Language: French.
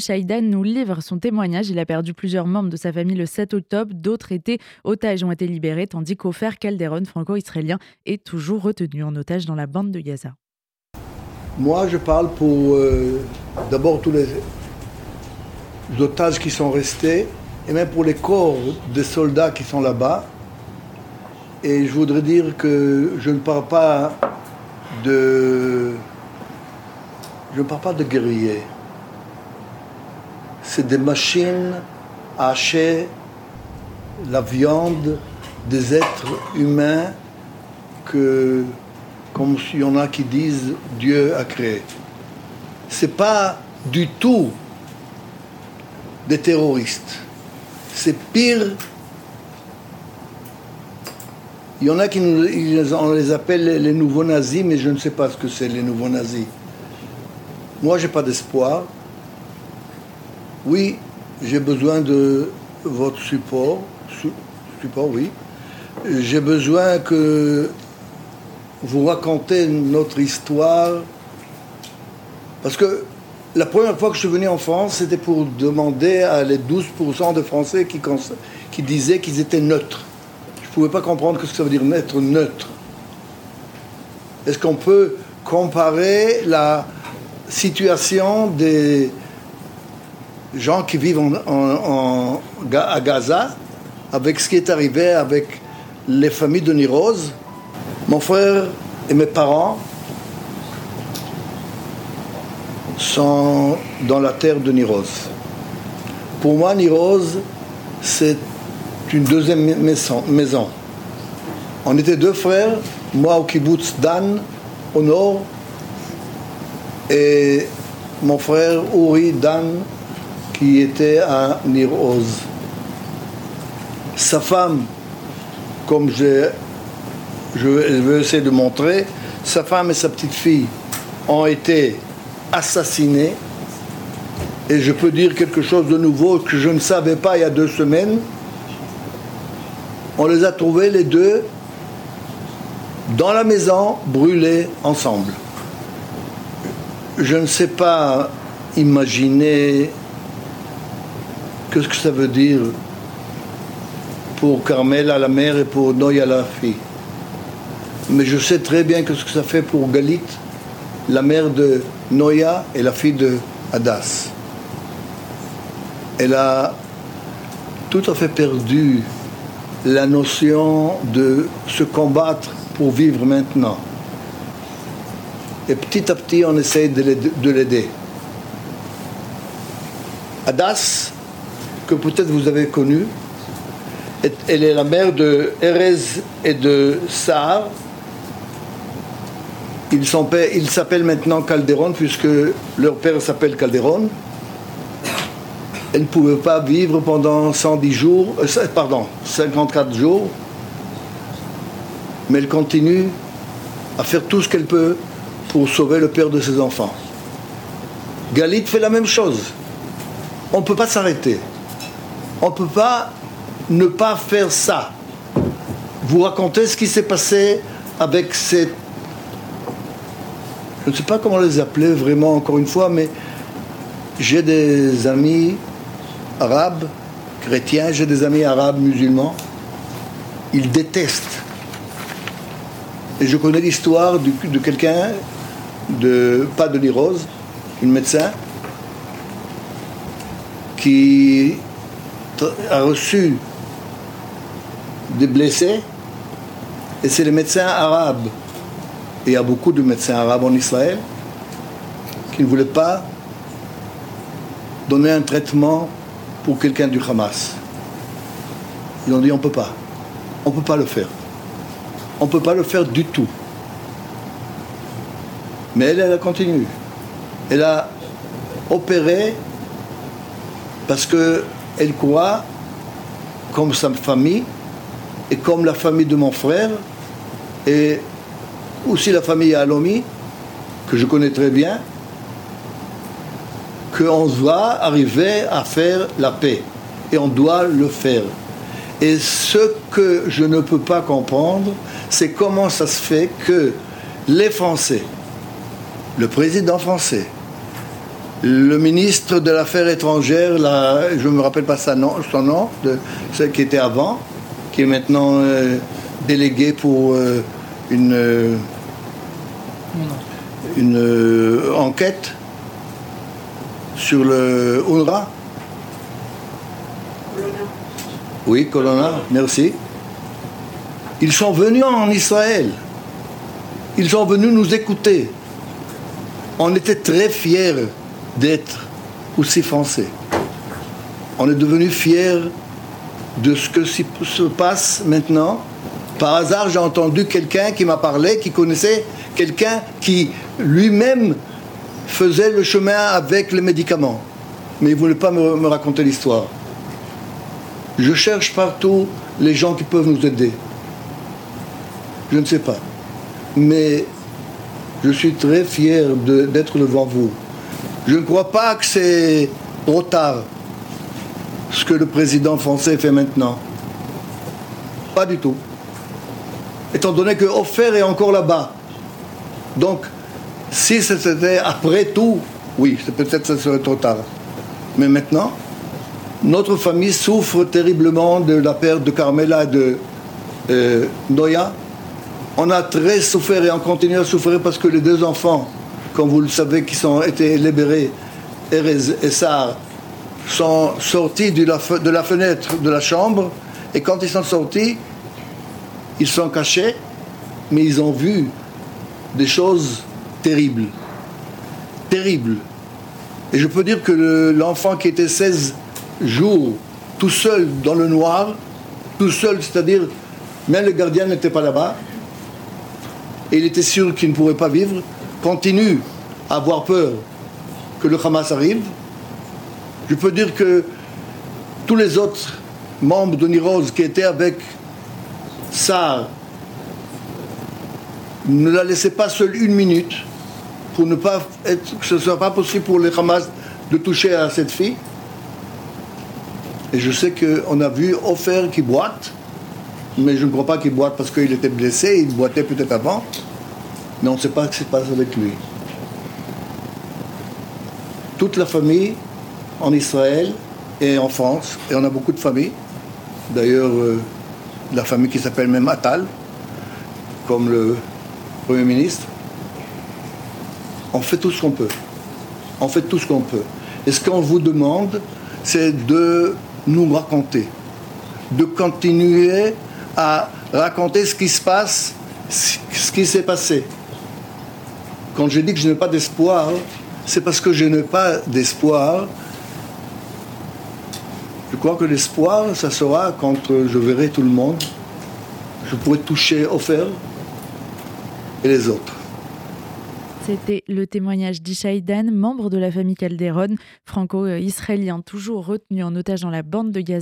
Shaidan nous livre son témoignage. Il a perdu plusieurs membres de sa famille le 7 octobre. D'autres étaient otages ont été libérés, tandis qu'Ofer Calderon, franco-israélien, est toujours retenu en otage dans la bande de Gaza. Moi, je parle pour euh, d'abord tous les otages qui sont restés, et même pour les corps des soldats qui sont là-bas. Et je voudrais dire que. Je ne parle pas de guerriers c'est des machines à hacher la viande des êtres humains que, comme il y en a qui disent, Dieu a créé. C'est pas du tout des terroristes. C'est pire. Il y en a qui on les appelle les nouveaux nazis, mais je ne sais pas ce que c'est les nouveaux nazis. Moi, j'ai pas d'espoir. Oui, j'ai besoin de votre support. Support, oui. J'ai besoin que vous racontez notre histoire. Parce que la première fois que je suis venu en France, c'était pour demander à les 12% de Français qui, qui disaient qu'ils étaient neutres. Je ne pouvais pas comprendre ce que ça veut dire être neutre. Est-ce qu'on peut comparer la situation des, gens qui vivent en, à Gaza, avec ce qui est arrivé avec les familles de Nirose. Mon frère et mes parents sont dans la terre de Nirose. Pour moi, Nirose, c'est une deuxième maison. On était deux frères, moi au kibbutz Dan, au nord, et mon frère Uri Dan qui était à Niroz. Sa femme, comme je, je vais essayer de montrer, sa femme et sa petite fille ont été assassinées. Et je peux dire quelque chose de nouveau que je ne savais pas il y a deux semaines. On les a trouvés les deux dans la maison, brûlés ensemble. Je ne sais pas imaginer Qu'est-ce que ça veut dire pour Carmel à la mère et pour Noé à la fille? Mais je sais très bien ce que ça fait pour Galit, la mère de Noya et la fille de Hadas. Elle a tout à fait perdu la notion de se combattre pour vivre maintenant. Et petit à petit, on essaye de l'aider. Hadas, que peut-être vous avez connue. Elle est la mère de Erez et de Sahar. Ils s'appellent maintenant Calderon puisque leur père s'appelle Calderon. Elle ne pouvait pas vivre pendant 110 jours, euh, pardon, 54 jours, mais elle continue à faire tout ce qu'elle peut pour sauver le père de ses enfants. Galit fait la même chose. On ne peut pas s'arrêter on ne peut pas ne pas faire ça. Vous racontez ce qui s'est passé avec ces... Je ne sais pas comment les appeler vraiment, encore une fois, mais j'ai des amis arabes, chrétiens, j'ai des amis arabes musulmans. Ils détestent. Et je connais l'histoire de, quelqu'un, de, pas de l'irose, une médecin, qui a reçu des blessés et c'est les médecins arabes. Et il y a beaucoup de médecins arabes en Israël qui ne voulaient pas donner un traitement pour quelqu'un du Hamas. Ils ont dit on ne peut pas. On ne peut pas le faire. On ne peut pas le faire du tout. Mais elle, elle a continué. Elle a opéré parce que elle croit, comme sa famille, et comme la famille de mon frère, et aussi la famille Alomi, que je connais très bien, qu'on doit arriver à faire la paix. Et on doit le faire. Et ce que je ne peux pas comprendre, c'est comment ça se fait que les Français, le président français, le ministre de l'Affaires étrangères, là, je ne me rappelle pas son nom, son nom de ce qui était avant, qui est maintenant euh, délégué pour euh, une, euh, une enquête sur le UNRWA. Oui, Colonna, merci. Ils sont venus en Israël. Ils sont venus nous écouter. On était très fiers d'être aussi français. On est devenu fiers de ce que se passe maintenant. Par hasard, j'ai entendu quelqu'un qui m'a parlé, qui connaissait quelqu'un qui lui-même faisait le chemin avec les médicaments. Mais il ne voulait pas me, me raconter l'histoire. Je cherche partout les gens qui peuvent nous aider. Je ne sais pas. Mais je suis très fier d'être devant vous. Je ne crois pas que c'est trop tard ce que le président français fait maintenant. Pas du tout. Étant donné que Offert est encore là-bas. Donc, si c'était après tout, oui, peut-être ce serait trop tard. Mais maintenant, notre famille souffre terriblement de la perte de Carmela et de euh, Noya. On a très souffert et on continue à souffrir parce que les deux enfants, comme vous le savez, qui ont été libérés, Erez et Sar, sont sortis de la, fenêtre de la chambre. Et quand ils sont sortis, ils sont cachés, mais ils ont vu des choses terribles. Terribles. Et je peux dire que l'enfant qui était 16 jours tout seul dans le noir, tout seul, c'est-à-dire même le gardien n'était pas là-bas, et il était sûr qu'il ne pourrait pas vivre, continue à avoir peur que le Hamas arrive. Je peux dire que tous les autres membres de Niroz qui étaient avec Sar ne la laissaient pas seule une minute pour ne pas être, que ce ne soit pas possible pour les Hamas de toucher à cette fille. Et je sais qu'on a vu Ofer qui boite, mais je ne crois pas qu'il boite parce qu'il était blessé, il boitait peut-être avant, mais on ne sait pas ce qui se passe avec lui. Toute la famille en Israël et en France, et on a beaucoup de familles, d'ailleurs euh, la famille qui s'appelle même Atal, comme le Premier ministre, on fait tout ce qu'on peut. On fait tout ce qu'on peut. Et ce qu'on vous demande, c'est de nous raconter, de continuer à raconter ce qui se passe, ce qui s'est passé. Quand je dis que je n'ai pas d'espoir, c'est parce que je n'ai pas d'espoir. Je crois que l'espoir, ça sera quand je verrai tout le monde. Je pourrai toucher Ofer et les autres. C'était le témoignage d'Ishaïdan, membre de la famille Calderon, franco-israélien, toujours retenu en otage dans la bande de Gaza.